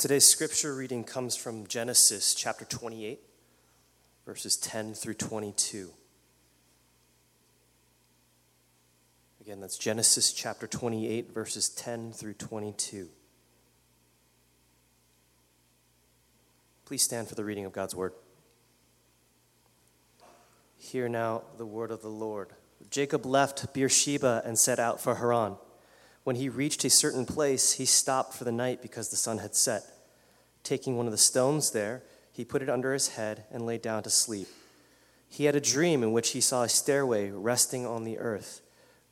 Today's scripture reading comes from Genesis chapter 28, verses 10 through 22. Again, that's Genesis chapter 28, verses 10 through 22. Please stand for the reading of God's word. Hear now the word of the Lord. Jacob left Beersheba and set out for Haran. When he reached a certain place, he stopped for the night because the sun had set. Taking one of the stones there, he put it under his head and lay down to sleep. He had a dream in which he saw a stairway resting on the earth,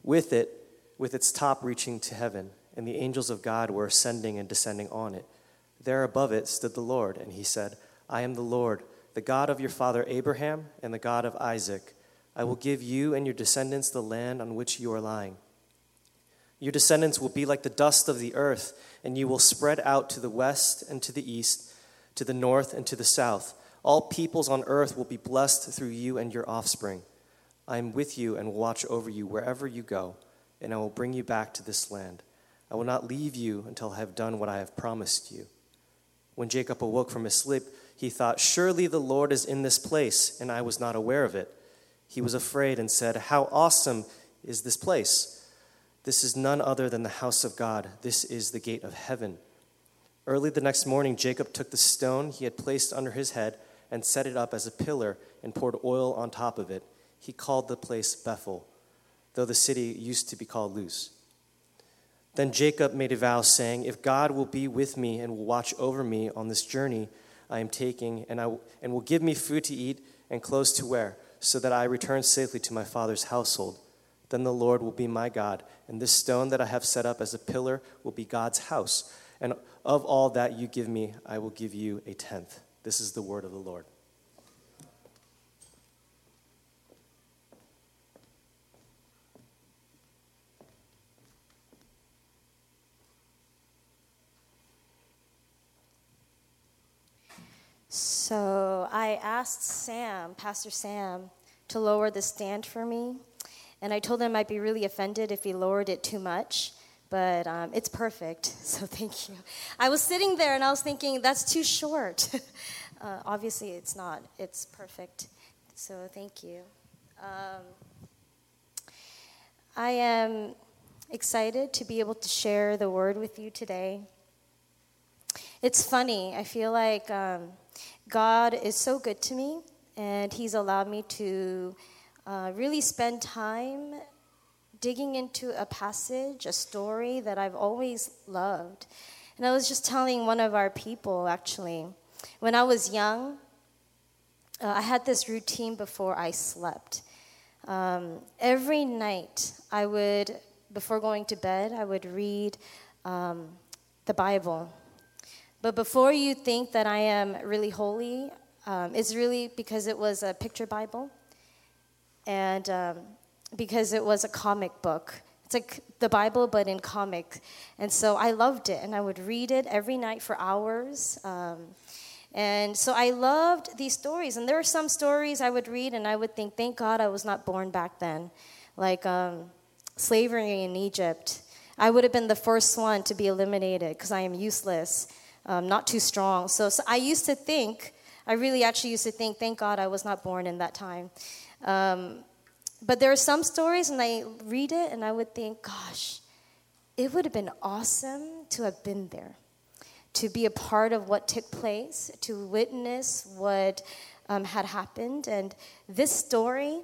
with it, with its top reaching to heaven, and the angels of God were ascending and descending on it. There above it stood the Lord, and he said, I am the Lord, the God of your father Abraham and the God of Isaac. I will give you and your descendants the land on which you are lying. Your descendants will be like the dust of the earth, and you will spread out to the west and to the east, to the north and to the south. All peoples on earth will be blessed through you and your offspring. I am with you and will watch over you wherever you go, and I will bring you back to this land. I will not leave you until I have done what I have promised you. When Jacob awoke from his sleep, he thought, Surely the Lord is in this place, and I was not aware of it. He was afraid and said, How awesome is this place! This is none other than the house of God. This is the gate of heaven. Early the next morning, Jacob took the stone he had placed under his head and set it up as a pillar and poured oil on top of it. He called the place Bethel, though the city used to be called Luz. Then Jacob made a vow, saying, If God will be with me and will watch over me on this journey I am taking, and, I, and will give me food to eat and clothes to wear, so that I return safely to my father's household, then the Lord will be my God, and this stone that I have set up as a pillar will be God's house. And of all that you give me, I will give you a tenth. This is the word of the Lord. So I asked Sam, Pastor Sam, to lower the stand for me and I told him I'd be really offended if he lowered it too much, but um, it's perfect, so thank you. I was sitting there and I was thinking, that's too short. uh, obviously, it's not, it's perfect, so thank you. Um, I am excited to be able to share the word with you today. It's funny, I feel like um, God is so good to me, and He's allowed me to uh, really spend time digging into a passage, a story that I've always loved. And I was just telling one of our people, actually, when I was young, uh, I had this routine before I slept. Um, every night, I would, before going to bed, I would read um, the Bible. But before you think that I am really holy, um, it's really because it was a picture Bible and um, because it was a comic book. It's like the Bible, but in comic. And so I loved it, and I would read it every night for hours. Um, and so I loved these stories. And there were some stories I would read, and I would think, thank God I was not born back then. Like um, slavery in Egypt. I would have been the first one to be eliminated because I am useless, um, not too strong. So, so I used to think, I really actually used to think, thank God I was not born in that time. Um, but there are some stories, and I read it, and I would think, gosh, it would have been awesome to have been there, to be a part of what took place, to witness what um, had happened. And this story,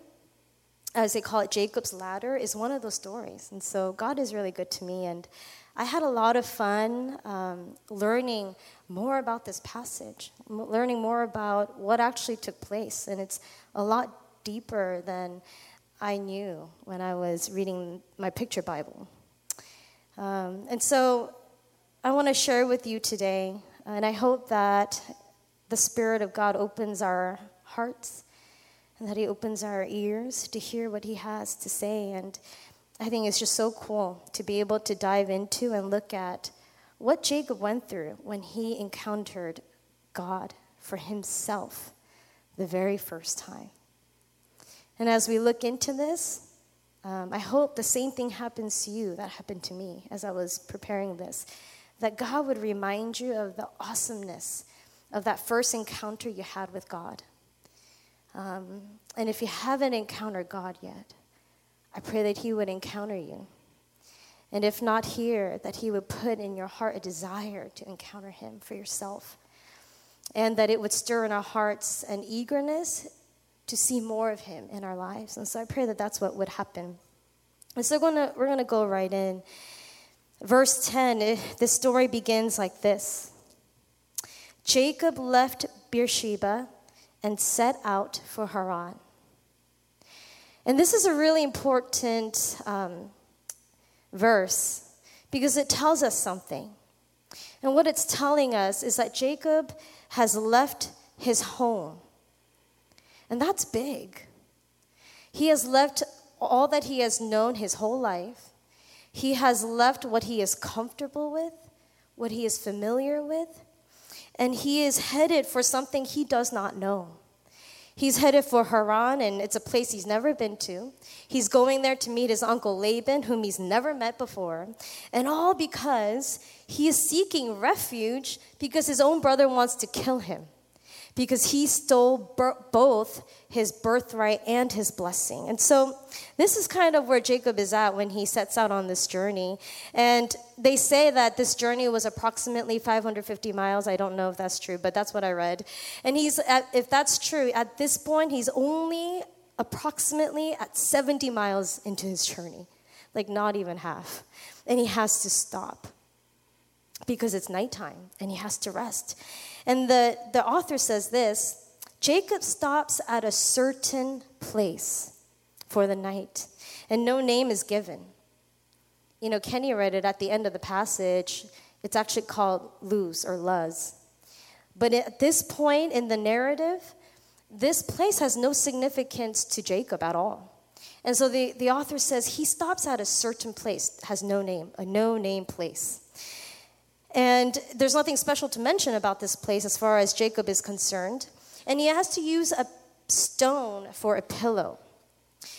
as they call it, Jacob's Ladder, is one of those stories. And so God is really good to me. And I had a lot of fun um, learning more about this passage, learning more about what actually took place. And it's a lot deeper than I knew when I was reading my picture Bible. Um, and so I want to share with you today, and I hope that the Spirit of God opens our hearts and that He opens our ears to hear what He has to say. And I think it's just so cool to be able to dive into and look at what Jacob went through when he encountered God for himself the very first time. And as we look into this, um, I hope the same thing happens to you that happened to me as I was preparing this. that God would remind you of the awesomeness of that first encounter you had with God. Um, and if you haven't encountered God yet, I pray that He would encounter you. And if not here, that He would put in your heart a desire to encounter Him for yourself. And that it would stir in our hearts an eagerness to see more of Him in our lives. And so I pray that that's what would happen. And so going we're going to go right in. Verse 10, it, the story begins like this Jacob left Beersheba and set out for Haran. And this is a really important um, verse because it tells us something. And what it's telling us is that Jacob has left his home. And that's big. He has left all that he has known his whole life. He has left what he is comfortable with, what he is familiar with, and he is headed for something he does not know. He's headed for Haran, and it's a place he's never been to. He's going there to meet his uncle Laban, whom he's never met before. And all because he is seeking refuge because his own brother wants to kill him because he stole both his birthright and his blessing. And so this is kind of where Jacob is at when he sets out on this journey. And they say that this journey was approximately 550 miles. I don't know if that's true, but that's what I read. And he's at, if that's true, at this point he's only approximately at 70 miles into his journey. Like not even half. And he has to stop because it's nighttime and he has to rest. And the, the author says this Jacob stops at a certain place for the night, and no name is given. You know, Kenny read it at the end of the passage. It's actually called Luz or Luz. But at this point in the narrative, this place has no significance to Jacob at all. And so the, the author says he stops at a certain place, has no name, a no name place. And there's nothing special to mention about this place as far as Jacob is concerned. And he has to use a stone for a pillow,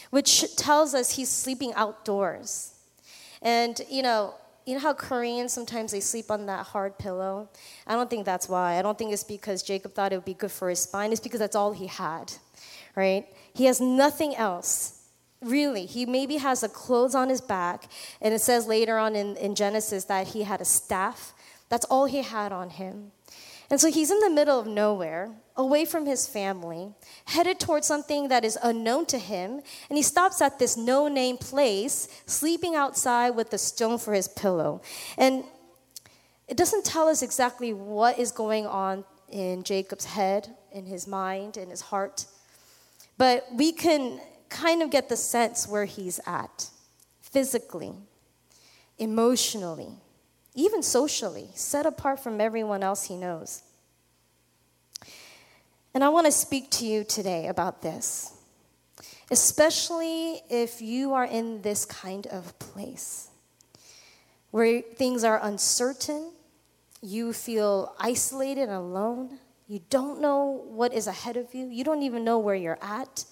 which tells us he's sleeping outdoors. And, you know, you know how Koreans sometimes they sleep on that hard pillow? I don't think that's why. I don't think it's because Jacob thought it would be good for his spine. It's because that's all he had, right? He has nothing else. Really, he maybe has the clothes on his back, and it says later on in, in Genesis that he had a staff that's all he had on him. And so he's in the middle of nowhere, away from his family, headed towards something that is unknown to him. And he stops at this no name place, sleeping outside with a stone for his pillow. And it doesn't tell us exactly what is going on in Jacob's head, in his mind, in his heart. But we can kind of get the sense where he's at physically, emotionally even socially, set apart from everyone else he knows. And I want to speak to you today about this, especially if you are in this kind of place where things are uncertain, you feel isolated and alone, you don't know what is ahead of you, you don't even know where you're at.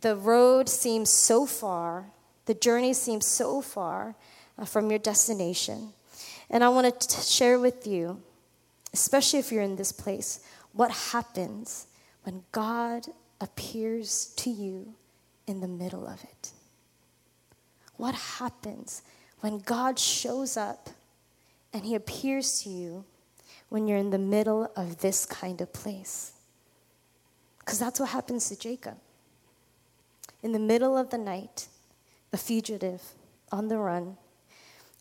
The road seems so far, the journey seems so far uh, from your destination. And I want to share with you, especially if you're in this place, what happens when God appears to you in the middle of it. What happens when God shows up and he appears to you when you're in the middle of this kind of place? Because that's what happens to Jacob. In the middle of the night, a fugitive on the run,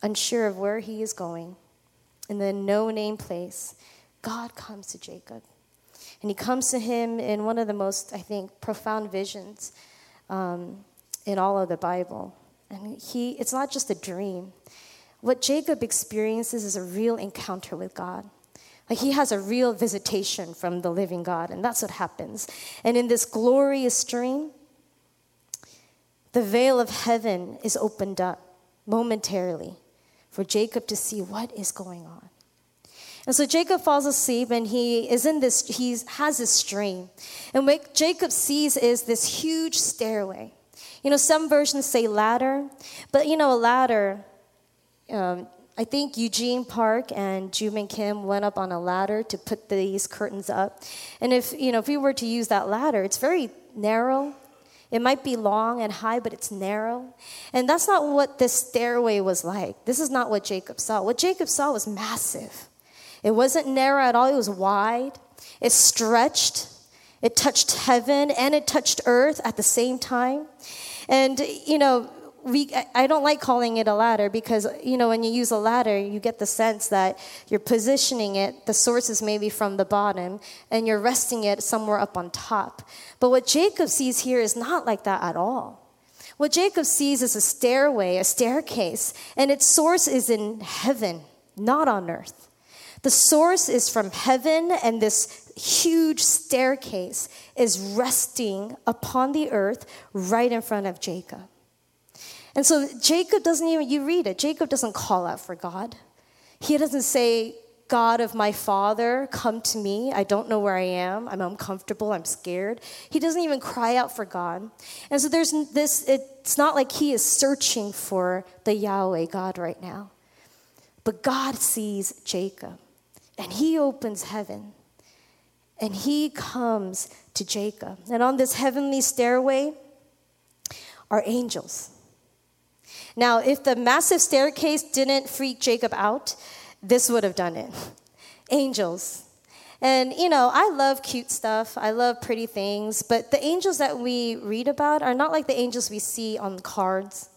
unsure of where he is going, in the no name place, God comes to Jacob. And he comes to him in one of the most, I think, profound visions um, in all of the Bible. And he, it's not just a dream. What Jacob experiences is a real encounter with God. Like he has a real visitation from the living God, and that's what happens. And in this glorious dream, the veil of heaven is opened up momentarily for Jacob to see what is going on. And so Jacob falls asleep and he is in this, he has this dream. And what Jacob sees is this huge stairway. You know, some versions say ladder, but you know, a ladder, um, I think Eugene Park and Juman Kim went up on a ladder to put these curtains up. And if, you know, if we were to use that ladder, it's very narrow. It might be long and high, but it's narrow. And that's not what this stairway was like. This is not what Jacob saw. What Jacob saw was massive. It wasn't narrow at all, it was wide. It stretched. It touched heaven and it touched earth at the same time. And, you know, we, I don't like calling it a ladder because, you know, when you use a ladder, you get the sense that you're positioning it, the source is maybe from the bottom, and you're resting it somewhere up on top. But what Jacob sees here is not like that at all. What Jacob sees is a stairway, a staircase, and its source is in heaven, not on earth. The source is from heaven, and this huge staircase is resting upon the earth right in front of Jacob. And so Jacob doesn't even, you read it, Jacob doesn't call out for God. He doesn't say, God of my father, come to me. I don't know where I am. I'm uncomfortable. I'm scared. He doesn't even cry out for God. And so there's this, it's not like he is searching for the Yahweh God right now. But God sees Jacob and he opens heaven and he comes to Jacob. And on this heavenly stairway are angels. Now, if the massive staircase didn't freak Jacob out, this would have done it. Angels. And, you know, I love cute stuff. I love pretty things. But the angels that we read about are not like the angels we see on cards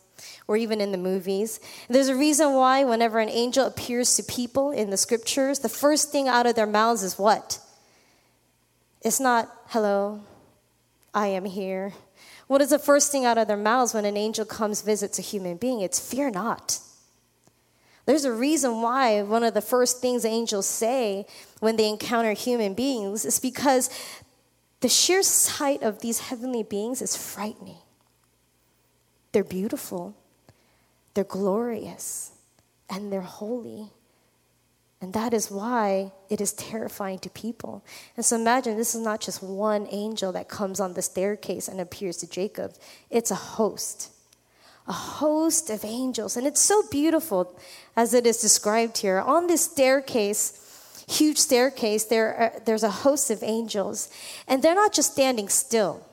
or even in the movies. There's a reason why, whenever an angel appears to people in the scriptures, the first thing out of their mouths is what? It's not, hello, I am here. What is the first thing out of their mouths when an angel comes visits a human being? It's fear not. There's a reason why one of the first things angels say when they encounter human beings is because the sheer sight of these heavenly beings is frightening. They're beautiful, they're glorious, and they're holy. And that is why it is terrifying to people. And so imagine this is not just one angel that comes on the staircase and appears to Jacob, it's a host. A host of angels. And it's so beautiful as it is described here. On this staircase, huge staircase, there are, there's a host of angels. And they're not just standing still.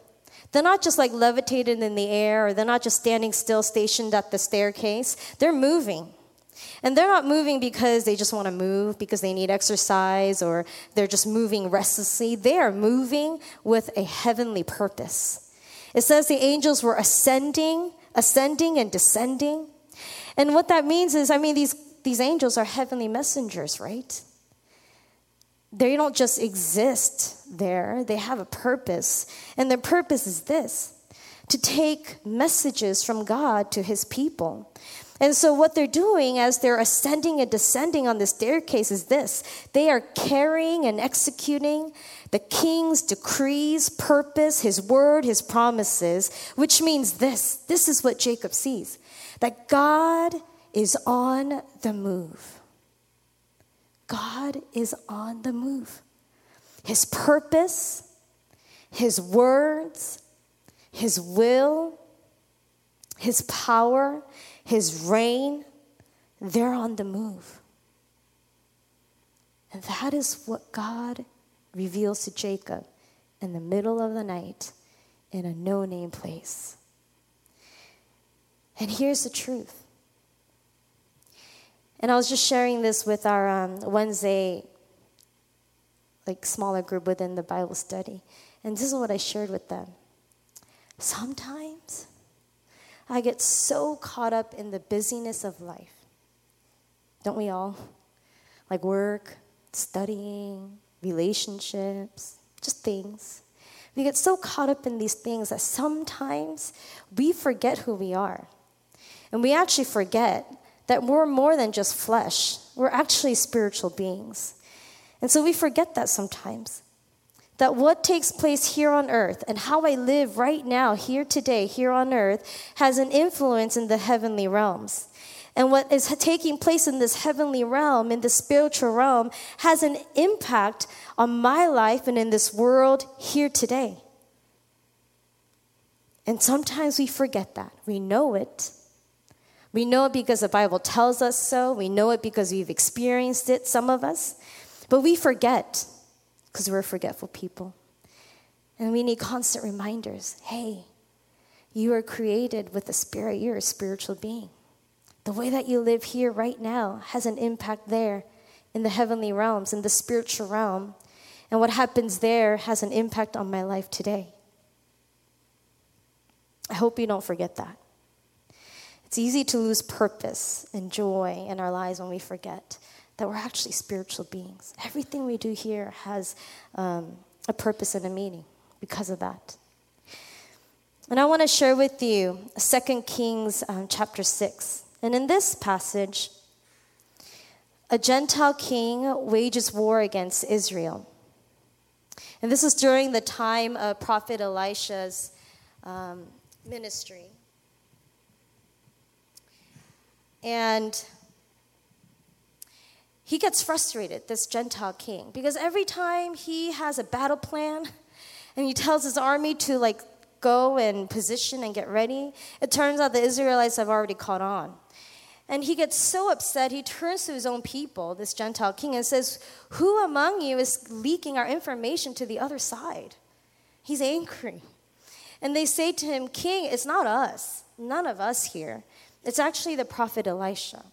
They're not just like levitated in the air, or they're not just standing still, stationed at the staircase. They're moving. And they're not moving because they just want to move, because they need exercise, or they're just moving restlessly. They are moving with a heavenly purpose. It says the angels were ascending, ascending and descending. And what that means is, I mean, these, these angels are heavenly messengers, right? They don't just exist there, they have a purpose. And their purpose is this to take messages from God to his people. And so, what they're doing as they're ascending and descending on the staircase is this they are carrying and executing the king's decrees, purpose, his word, his promises, which means this this is what Jacob sees that God is on the move. God is on the move. His purpose, his words, his will, his power, his reign, they're on the move. And that is what God reveals to Jacob in the middle of the night in a no name place. And here's the truth. And I was just sharing this with our um, Wednesday, like smaller group within the Bible study. And this is what I shared with them. Sometimes I get so caught up in the busyness of life. Don't we all? Like work, studying, relationships, just things. We get so caught up in these things that sometimes we forget who we are. And we actually forget that we're more than just flesh, we're actually spiritual beings. And so we forget that sometimes that what takes place here on earth and how I live right now, here today, here on earth, has an influence in the heavenly realms. And what is taking place in this heavenly realm, in the spiritual realm, has an impact on my life and in this world here today. And sometimes we forget that. We know it, We know it because the Bible tells us so. We know it because we've experienced it, some of us. But we forget because we're forgetful people. And we need constant reminders hey, you are created with a spirit, you're a spiritual being. The way that you live here right now has an impact there in the heavenly realms, in the spiritual realm. And what happens there has an impact on my life today. I hope you don't forget that. It's easy to lose purpose and joy in our lives when we forget that we're actually spiritual beings. Everything we do here has um, a purpose and a meaning because of that. And I want to share with you 2 Kings um, chapter 6. And in this passage, a Gentile king wages war against Israel. And this is during the time of Prophet Elisha's um, ministry. And he gets frustrated, this Gentile king, because every time he has a battle plan and he tells his army to like go and position and get ready, it turns out the Israelites have already caught on. And he gets so upset, he turns to his own people, this Gentile king, and says, Who among you is leaking our information to the other side? He's angry. And they say to him, King, it's not us, none of us here. It's actually the prophet Elisha.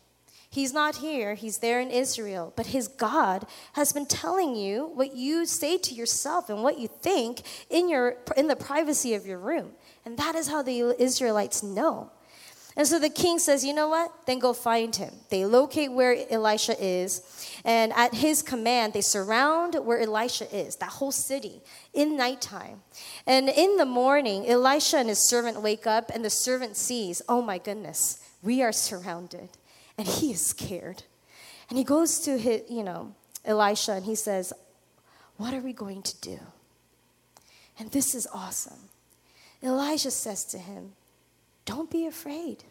He's not here, he's there in Israel, but his God has been telling you what you say to yourself and what you think in, your, in the privacy of your room. And that is how the Israelites know. And so the king says, You know what? Then go find him. They locate where Elisha is, and at his command, they surround where Elisha is, that whole city, in nighttime. And in the morning, Elisha and his servant wake up, and the servant sees, Oh my goodness, we are surrounded and he is scared. And he goes to his, you know, Elisha and he says, What are we going to do? And this is awesome. Elijah says to him, Don't be afraid.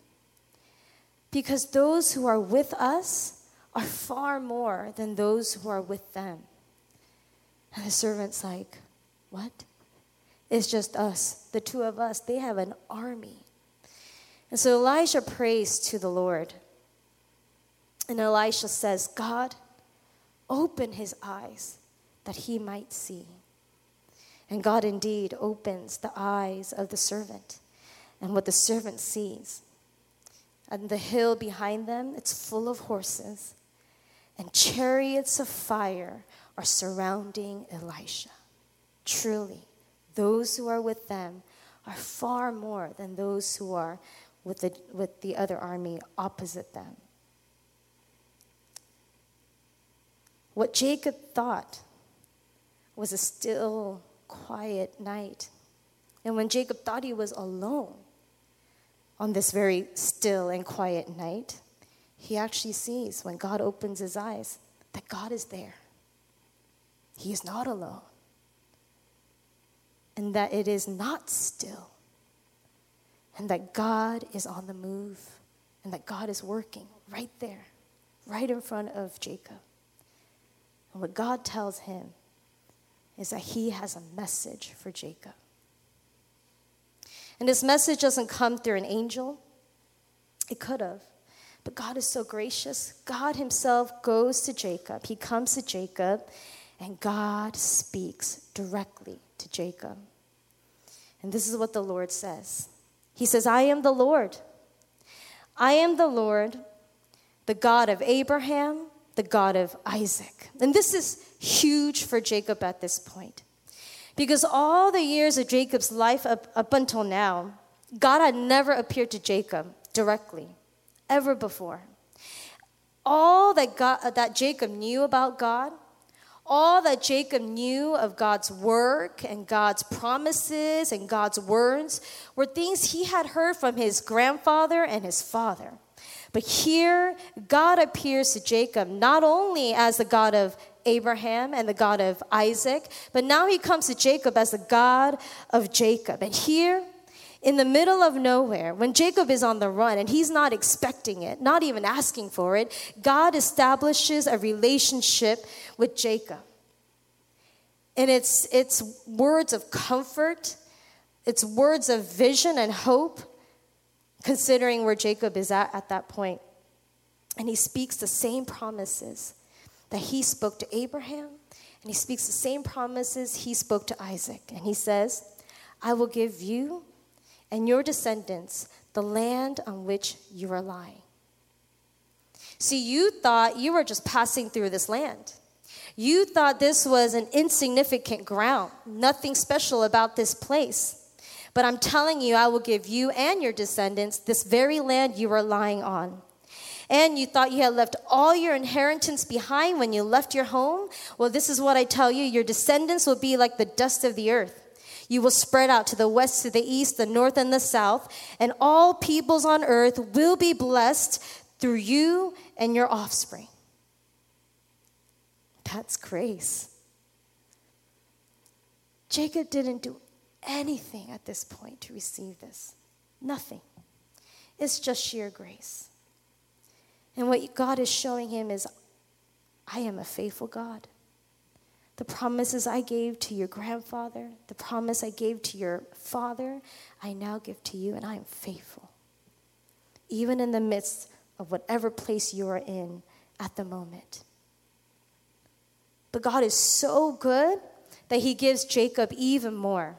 Because those who are with us are far more than those who are with them. And the servant's like, What? It's just us, the two of us. They have an army. And so Elijah prays to the Lord. And Elisha says, God, open his eyes that he might see. And God indeed opens the eyes of the servant. And what the servant sees, and the hill behind them, it's full of horses, and chariots of fire are surrounding Elisha. Truly, those who are with them are far more than those who are with the, with the other army opposite them. What Jacob thought was a still, quiet night. And when Jacob thought he was alone on this very still and quiet night, he actually sees when God opens his eyes that God is there. He is not alone. And that it is not still. And that God is on the move. And that God is working right there, right in front of Jacob. And what God tells him is that he has a message for Jacob. And this message doesn't come through an angel, it could have. But God is so gracious. God Himself goes to Jacob. He comes to Jacob, and God speaks directly to Jacob. And this is what the Lord says He says, I am the Lord. I am the Lord, the God of Abraham, the God of Isaac. And this is huge for Jacob at this point. Because all the years of Jacob's life up, up until now, God had never appeared to Jacob directly, ever before. All that, God, that Jacob knew about God, all that Jacob knew of God's work and God's promises and God's words were things he had heard from his grandfather and his father. But here, God appears to Jacob not only as the God of Abraham and the God of Isaac, but now he comes to Jacob as the God of Jacob. And here, in the middle of nowhere, when Jacob is on the run and he's not expecting it, not even asking for it, God establishes a relationship with Jacob. And it's, it's words of comfort, it's words of vision and hope considering where Jacob is at at that point. And he speaks the same promises that he spoke to Abraham, and he speaks the same promises he spoke to Isaac. And he says, I will give you and your descendants the land on which you are lying. See, you thought you were just passing through this land. You thought this was an insignificant ground, nothing special about this place. But I'm telling you, I will give you and your descendants this very land you are lying on. And you thought you had left all your inheritance behind when you left your home? Well, this is what I tell you your descendants will be like the dust of the earth. You will spread out to the west, to the east, the north, and the south, and all peoples on earth will be blessed through you and your offspring. That's grace. Jacob didn't do anything at this point to receive this. Nothing. It's just sheer grace. And what God is showing him is I am a faithful God. The promises I gave to your grandfather, the promise I gave to your father, I now give to you, and I am faithful. Even in the midst of whatever place you are in at the moment. But God is so good that he gives Jacob even more.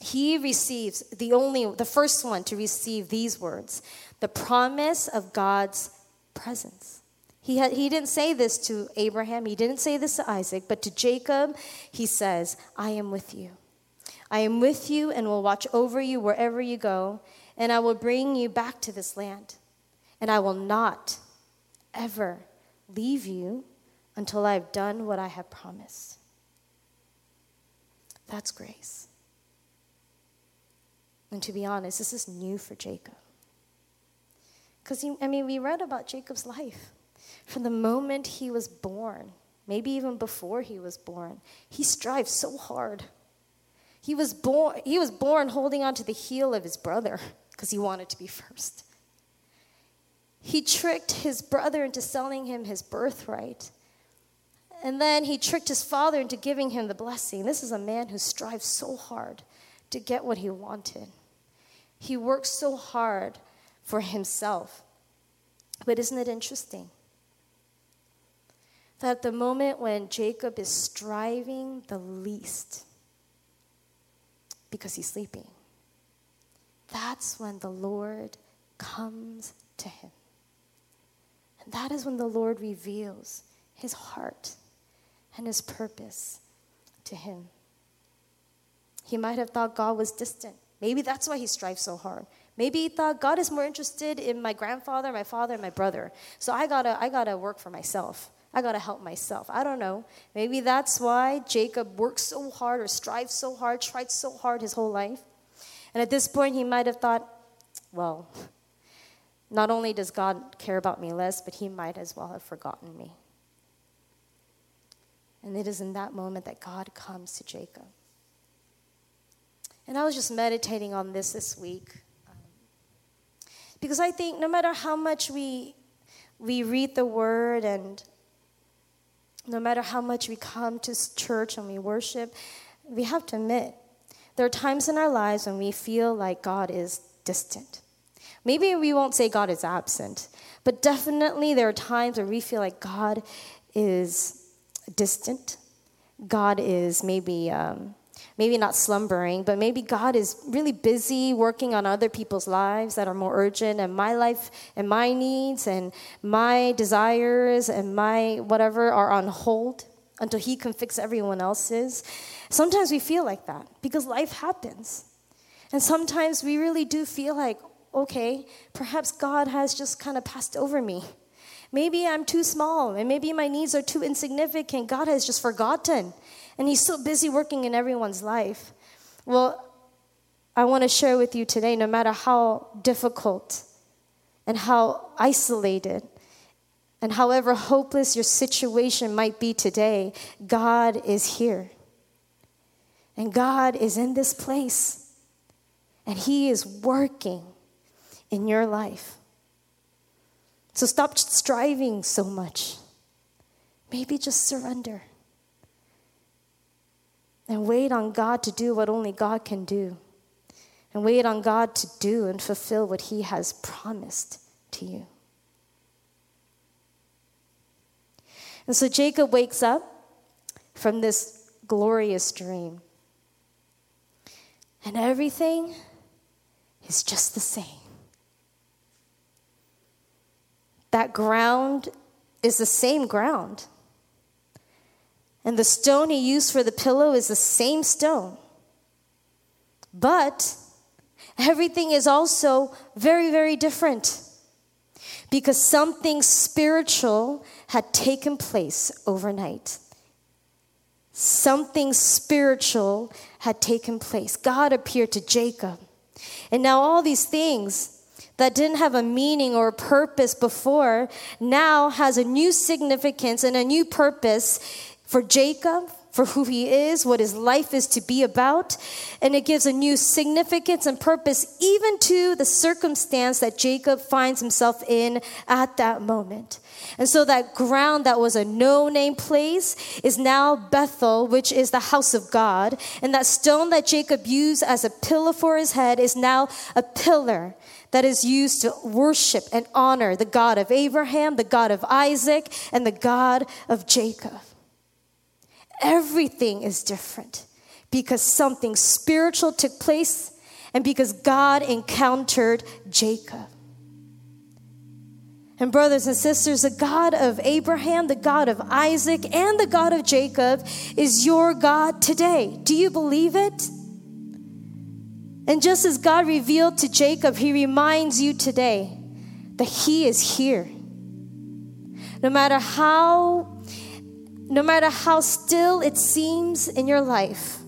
He receives the only, the first one to receive these words the promise of God's presence. He, had, he didn't say this to Abraham, he didn't say this to Isaac, but to Jacob, he says, I am with you. I am with you and will watch over you wherever you go, and I will bring you back to this land. And I will not ever leave you until I've done what I have promised. That's grace. And to be honest, this is new for Jacob. Because, I mean, we read about Jacob's life. From the moment he was born, maybe even before he was born, he strived so hard. He was born, he was born holding onto the heel of his brother because he wanted to be first. He tricked his brother into selling him his birthright. And then he tricked his father into giving him the blessing. This is a man who strives so hard to get what he wanted. He works so hard for himself. But isn't it interesting? That the moment when Jacob is striving the least, because he's sleeping, that's when the Lord comes to him. And that is when the Lord reveals his heart and his purpose to him. He might have thought God was distant. Maybe that's why he strives so hard. Maybe he thought God is more interested in my grandfather, my father, and my brother. So I gotta, I gotta work for myself. I gotta help myself. I don't know. Maybe that's why Jacob worked so hard or strived so hard, tried so hard his whole life. And at this point, he might have thought, well, not only does God care about me less, but he might as well have forgotten me. And it is in that moment that God comes to Jacob. And I was just meditating on this this week. Because I think no matter how much we, we read the word and no matter how much we come to church and we worship, we have to admit there are times in our lives when we feel like God is distant. Maybe we won't say God is absent, but definitely there are times where we feel like God is distant. God is maybe um, maybe not slumbering, but maybe God is really busy working on other people's lives that are more urgent, and my life and my needs and my desires and my whatever are on hold until He can fix everyone else's. Sometimes we feel like that because life happens. And sometimes we really do feel like, okay, perhaps God has just kind of passed over me. Maybe I'm too small and maybe my needs are too insignificant. God has just forgotten and He's so busy working in everyone's life. Well, I want to share with you today no matter how difficult and how isolated and however hopeless your situation might be today, God is here. And God is in this place. And He is working in your life. So stop striving so much. Maybe just surrender. And wait on God to do what only God can do. and wait on God to do and fulfill what He has promised to you. And so Jacob wakes up from this glorious dream, and everything is just the same. That ground is the same ground. And the stone he used for the pillow is the same stone. But everything is also very, very different because something spiritual had taken place overnight. Something spiritual had taken place. God appeared to Jacob. And now, all these things that didn't have a meaning or a purpose before now has a new significance and a new purpose for Jacob, for who he is, what his life is to be about. And it gives a new significance and purpose even to the circumstance that Jacob finds himself in at that moment. And so that ground that was a no name place is now Bethel, which is the house of God. And that stone that Jacob used as a pillow for his head is now a pillar that is used to worship and honor the God of Abraham, the God of Isaac, and the God of Jacob. Everything is different because something spiritual took place and because God encountered Jacob. And, brothers and sisters, the God of Abraham, the God of Isaac, and the God of Jacob is your God today. Do you believe it? And just as God revealed to Jacob, he reminds you today that he is here. No matter how no matter how still it seems in your life,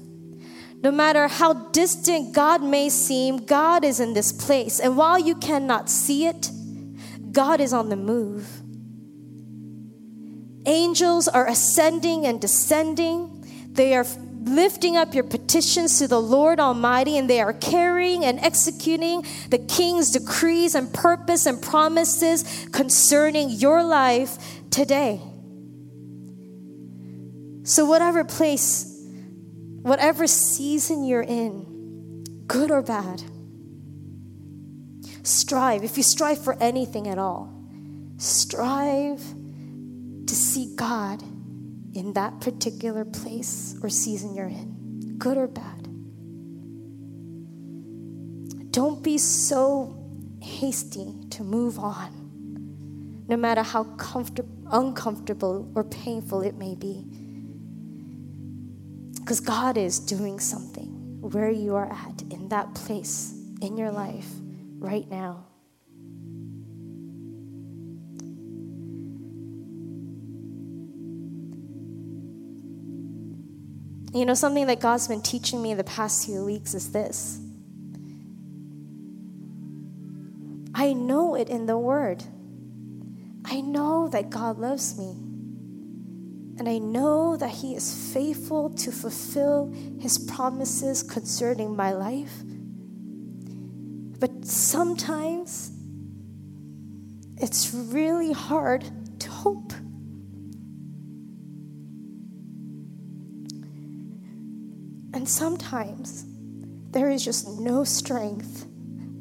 no matter how distant God may seem, God is in this place. And while you cannot see it, God is on the move. Angels are ascending and descending. They are lifting up your petitions to the Lord Almighty, and they are carrying and executing the King's decrees and purpose and promises concerning your life today. So, whatever place, whatever season you're in, good or bad, strive. If you strive for anything at all, strive to see God in that particular place or season you're in, good or bad. Don't be so hasty to move on, no matter how comfortable, uncomfortable or painful it may be. Because God is doing something where you are at in that place in your life right now. You know, something that God's been teaching me the past few weeks is this. I know it in the Word. I know that God loves me. And I know that He is faithful to fulfill His promises concerning my life. But sometimes it's really hard to hope. And sometimes there is just no strength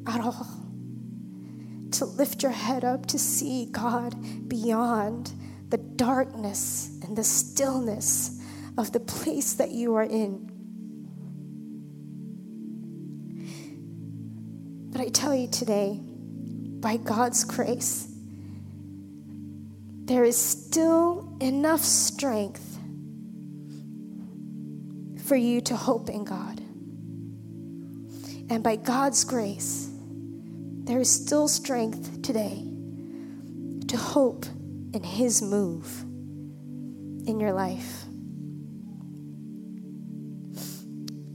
at all to lift your head up to see God beyond the darkness and the stillness of the place that you are in. But I tell you today, by God's grace, there is still enough strength for you to hope in God. And by God's grace, there is still strength today to hope in His move in your life.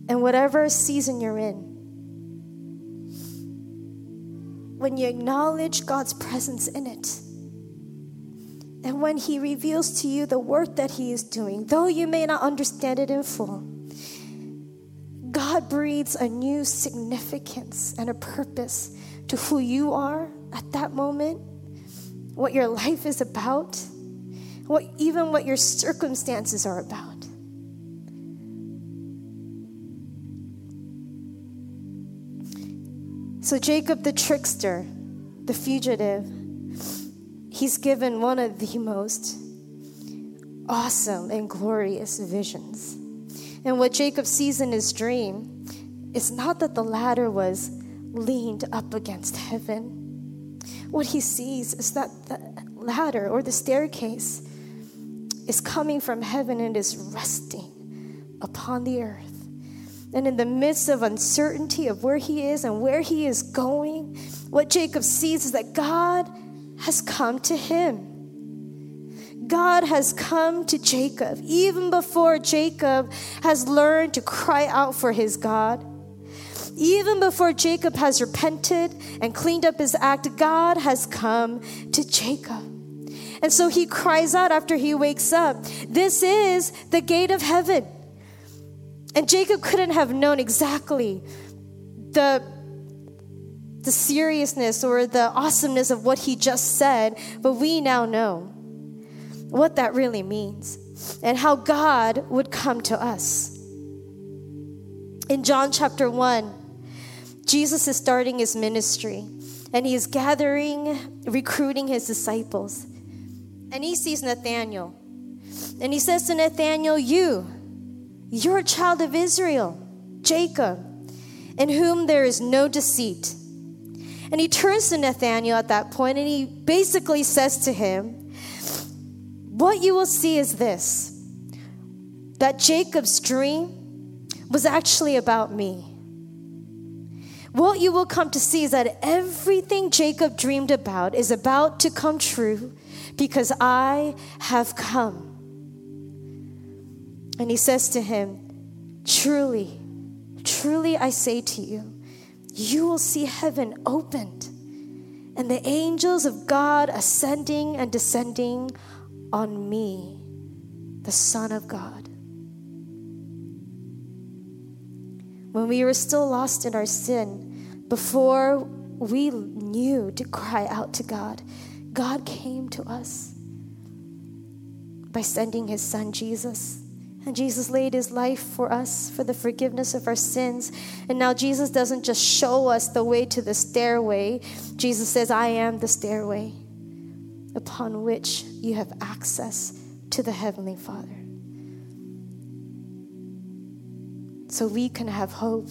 And whatever season you're in, when you acknowledge God's presence in it, and when He reveals to you the work that He is doing, though you may not understand it in full, God breathes a new significance and a purpose to who you are at that moment, what your life is about what, even what your circumstances are about. So, Jacob the trickster, the fugitive, he's given one of the most awesome and glorious visions. And what Jacob sees in his dream is not that the ladder was leaned up against heaven. What he sees is that the ladder or the staircase is coming from heaven and is resting upon the earth. And in the midst of uncertainty of where he is and where he is going, what Jacob sees is that God has come to him. God has come to Jacob even before Jacob has learned to cry out for his God. Even before Jacob has repented and cleaned up his act, God has come to Jacob. And so he cries out after he wakes up, This is the gate of heaven. And Jacob couldn't have known exactly the, the seriousness or the awesomeness of what he just said, but we now know what that really means and how God would come to us. In John chapter 1, Jesus is starting his ministry and he is gathering, recruiting his disciples. And he sees Nathanael. And he says to Nathanael, You, you're a child of Israel, Jacob, in whom there is no deceit. And he turns to Nathanael at that point and he basically says to him, What you will see is this that Jacob's dream was actually about me. What you will come to see is that everything Jacob dreamed about is about to come true because I have come. And he says to him, Truly, truly I say to you, you will see heaven opened and the angels of God ascending and descending on me, the Son of God. when we were still lost in our sin, before we knew to cry out to God, God came to us by sending his son Jesus. And Jesus laid his life for us for the forgiveness of our sins. And now Jesus doesn't just show us the way to the stairway, Jesus says, I am the stairway upon which you have access to the Heavenly Father. so we can have hope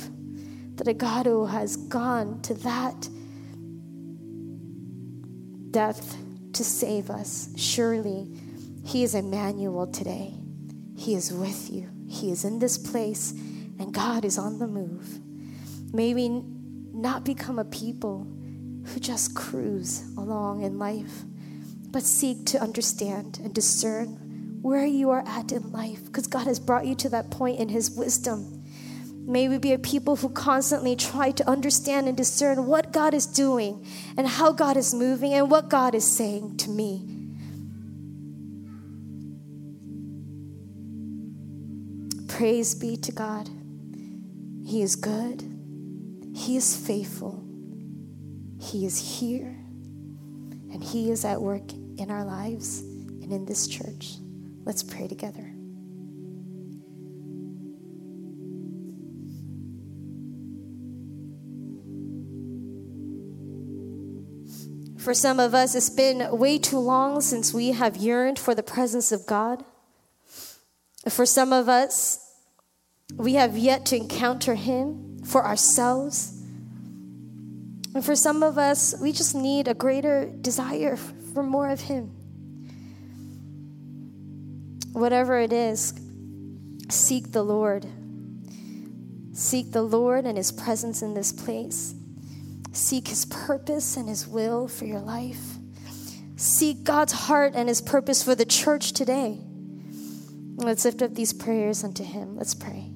that a God who has gone to that depth to save us, surely He is Emmanuel today. He is with you, He is in this place, and God is on the move. May we not become a people who just cruise along in life, but seek to understand and discern where you are at in life, because God has brought you to that point in His wisdom May we be a people who constantly try to understand and discern what God is doing and how God is moving and what God is saying to me. Praise be to God. He is good, He is faithful, He is here, and He is at work in our lives and in this church. Let's pray together. For some of us, it's been way too long since we have yearned for the presence of God. For some of us, we have yet to encounter Him for ourselves. And for some of us, we just need a greater desire for more of Him. Whatever it is, seek the Lord. Seek the Lord and His presence in this place. Seek His purpose and His will for your life. Seek God's heart and His purpose for the church today. Let's lift up these prayers unto Him. Let's pray.